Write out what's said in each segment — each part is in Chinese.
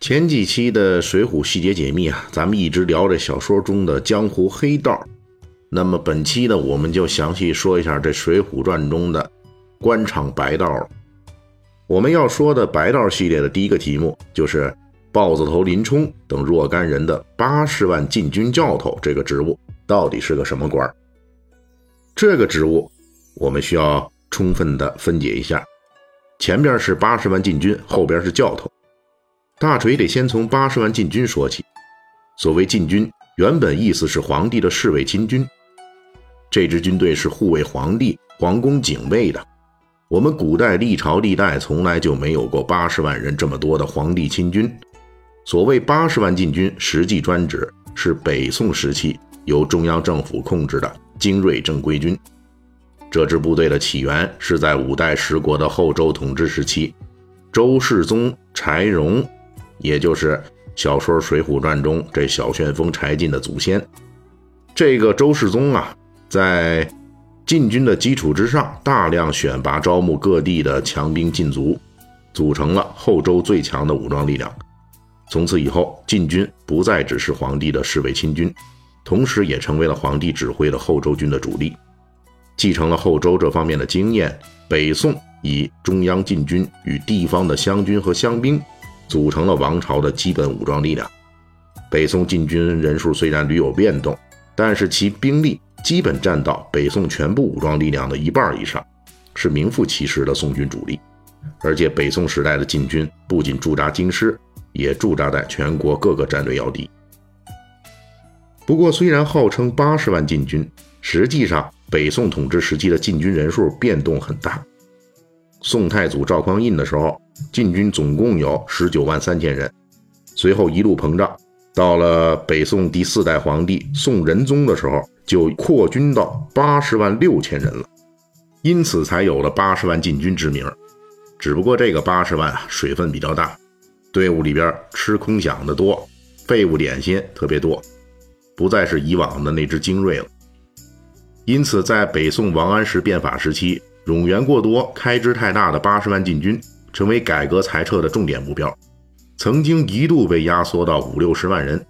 前几期的《水浒细节解密》啊，咱们一直聊着小说中的江湖黑道。那么本期呢，我们就详细说一下这《水浒传》中的官场白道。我们要说的白道系列的第一个题目，就是豹子头林冲等若干人的八十万禁军教头这个职务到底是个什么官这个职务我们需要充分的分解一下，前边是八十万禁军，后边是教头。大锤得先从八十万禁军说起。所谓禁军，原本意思是皇帝的侍卫亲军。这支军队是护卫皇帝、皇宫警卫的。我们古代历朝历代从来就没有过八十万人这么多的皇帝亲军。所谓八十万禁军，实际专指是北宋时期由中央政府控制的精锐正规军。这支部队的起源是在五代十国的后周统治时期，周世宗柴荣。也就是小说《水浒传》中这小旋风柴进的祖先，这个周世宗啊，在禁军的基础之上，大量选拔招募各地的强兵禁卒，组成了后周最强的武装力量。从此以后，禁军不再只是皇帝的侍卫亲军，同时也成为了皇帝指挥的后周军的主力。继承了后周这方面的经验，北宋以中央禁军与地方的湘军和湘兵。组成了王朝的基本武装力量。北宋禁军人数虽然屡有变动，但是其兵力基本占到北宋全部武装力量的一半以上，是名副其实的宋军主力。而且北宋时代的禁军不仅驻扎京师，也驻扎在全国各个战略要地。不过，虽然号称八十万禁军，实际上北宋统治时期的禁军人数变动很大。宋太祖赵匡胤的时候。禁军总共有十九万三千人，随后一路膨胀，到了北宋第四代皇帝宋仁宗的时候，就扩军到八十万六千人了，因此才有了八十万禁军之名。只不过这个八十万啊，水分比较大，队伍里边吃空饷的多，废物点心特别多，不再是以往的那支精锐了。因此，在北宋王安石变法时期，冗员过多、开支太大的八十万禁军。成为改革裁撤的重点目标，曾经一度被压缩到五六十万人。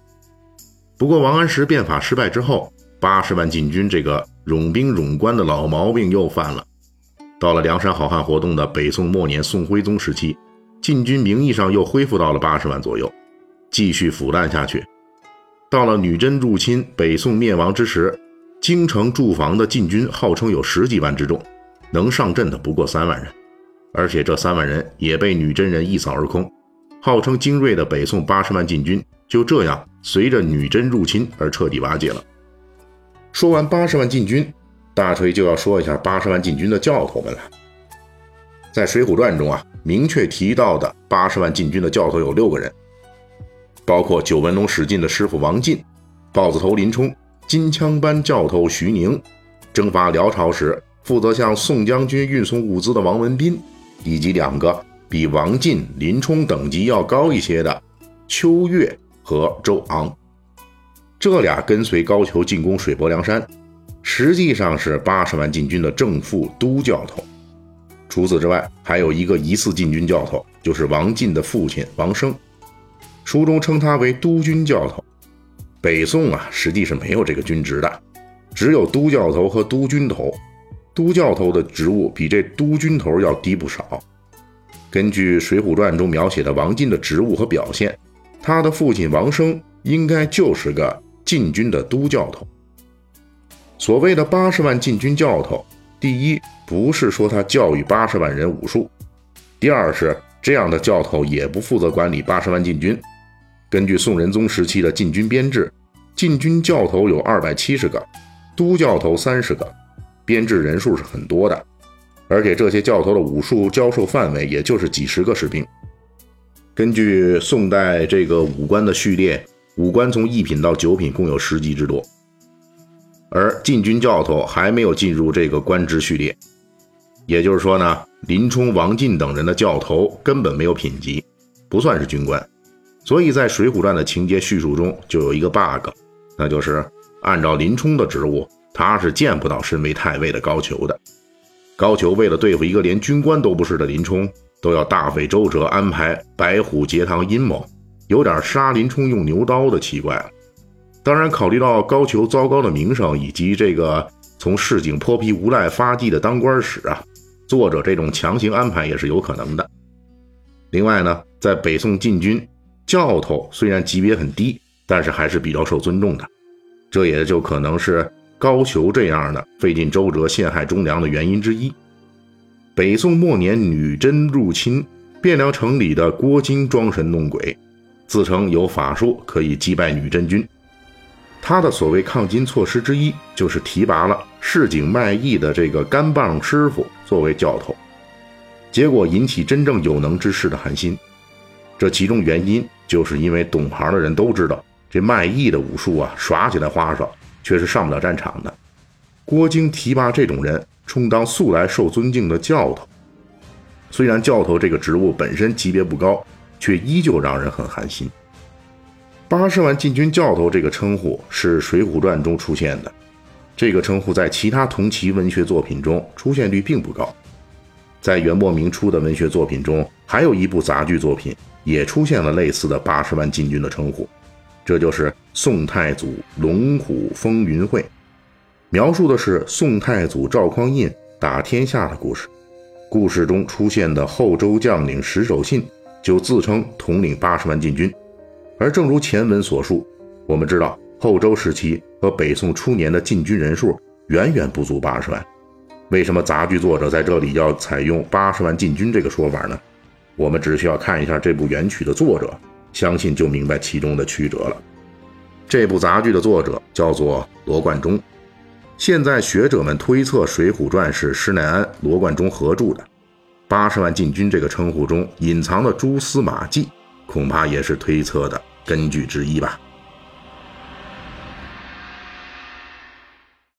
不过，王安石变法失败之后，八十万禁军这个冗兵冗官的老毛病又犯了。到了梁山好汉活动的北宋末年，宋徽宗时期，禁军名义上又恢复到了八十万左右，继续腐烂下去。到了女真入侵、北宋灭亡之时，京城驻防的禁军号称有十几万之众，能上阵的不过三万人。而且这三万人也被女真人一扫而空，号称精锐的北宋八十万禁军就这样随着女真入侵而彻底瓦解了。说完八十万禁军，大锤就要说一下八十万禁军的教头们了。在《水浒传》中啊，明确提到的八十万禁军的教头有六个人，包括九纹龙史进的师傅王进、豹子头林冲、金枪班教头徐宁、征伐辽朝时负责向宋将军运送物资的王文斌。以及两个比王进、林冲等级要高一些的秋月和周昂，这俩跟随高俅进攻水泊梁山，实际上是八十万禁军的正副都教头。除此之外，还有一个疑似禁军教头，就是王进的父亲王生，书中称他为督军教头。北宋啊，实际是没有这个军职的，只有都教头和都军头。都教头的职务比这都军头要低不少。根据《水浒传》中描写的王进的职务和表现，他的父亲王生应该就是个禁军的都教头。所谓的八十万禁军教头，第一不是说他教育八十万人武术，第二是这样的教头也不负责管理八十万禁军。根据宋仁宗时期的禁军编制，禁军教头有二百七十个，都教头三十个。编制人数是很多的，而且这些教头的武术教授范围也就是几十个士兵。根据宋代这个武官的序列，武官从一品到九品共有十级之多，而禁军教头还没有进入这个官职序列。也就是说呢，林冲、王进等人的教头根本没有品级，不算是军官。所以在《水浒传》的情节叙述中就有一个 bug，那就是按照林冲的职务，他是见不到身为太尉的高俅的。高俅为了对付一个连军官都不是的林冲，都要大费周折安排白虎节堂阴谋，有点杀林冲用牛刀的奇怪了。当然，考虑到高俅糟糕的名声以及这个从市井泼皮无赖发迹的当官史啊，作者这种强行安排也是有可能的。另外呢，在北宋禁军。教头虽然级别很低，但是还是比较受尊重的，这也就可能是高俅这样的费尽周折陷害忠良的原因之一。北宋末年，女真入侵汴梁城里的郭金装神弄鬼，自称有法术可以击败女真军。他的所谓抗金措施之一，就是提拔了市井卖艺的这个干棒师傅作为教头，结果引起真正有能之士的寒心。这其中原因。就是因为懂行的人都知道，这卖艺的武术啊，耍起来花哨，却是上不了战场的。郭京提拔这种人充当素来受尊敬的教头，虽然教头这个职务本身级别不高，却依旧让人很寒心。八十万禁军教头这个称呼是《水浒传》中出现的，这个称呼在其他同期文学作品中出现率并不高。在元末明初的文学作品中，还有一部杂剧作品。也出现了类似的八十万禁军的称呼，这就是宋太祖龙虎风云会，描述的是宋太祖赵匡胤打天下的故事。故事中出现的后周将领石守信就自称统领八十万禁军，而正如前文所述，我们知道后周时期和北宋初年的禁军人数远远不足八十万，为什么杂剧作者在这里要采用八十万禁军这个说法呢？我们只需要看一下这部原曲的作者，相信就明白其中的曲折了。这部杂剧的作者叫做罗贯中，现在学者们推测《水浒传》是施耐庵、罗贯中合著的。八十万禁军这个称呼中隐藏的蛛丝马迹，恐怕也是推测的根据之一吧。